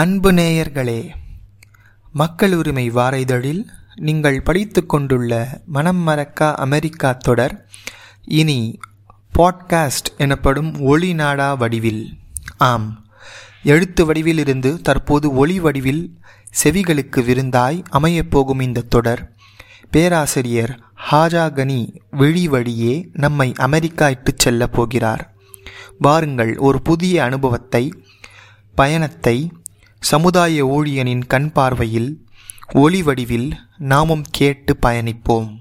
அன்பு நேயர்களே மக்கள் உரிமை வார இதழில் நீங்கள் படித்து கொண்டுள்ள மனம் மறக்கா அமெரிக்கா தொடர் இனி பாட்காஸ்ட் எனப்படும் ஒளி நாடா வடிவில். ஆம் எழுத்து வடிவில் இருந்து தற்போது ஒளி வடிவில் செவிகளுக்கு விருந்தாய் அமையப்போகும் இந்த தொடர். பேராசிரியர் ஹாஜா கனி விழி வழியே நம்மை அமெரிக்கா இட்டுச் செல்லப் போகிறார். வாருங்கள் ஒரு புதிய அனுபவத்தை பயணத்தை சமுதாய ஊழியனின் கண் பார்வையில் ஒளி வடிவில் நாமும் கேட்டு பயணிப்போம்.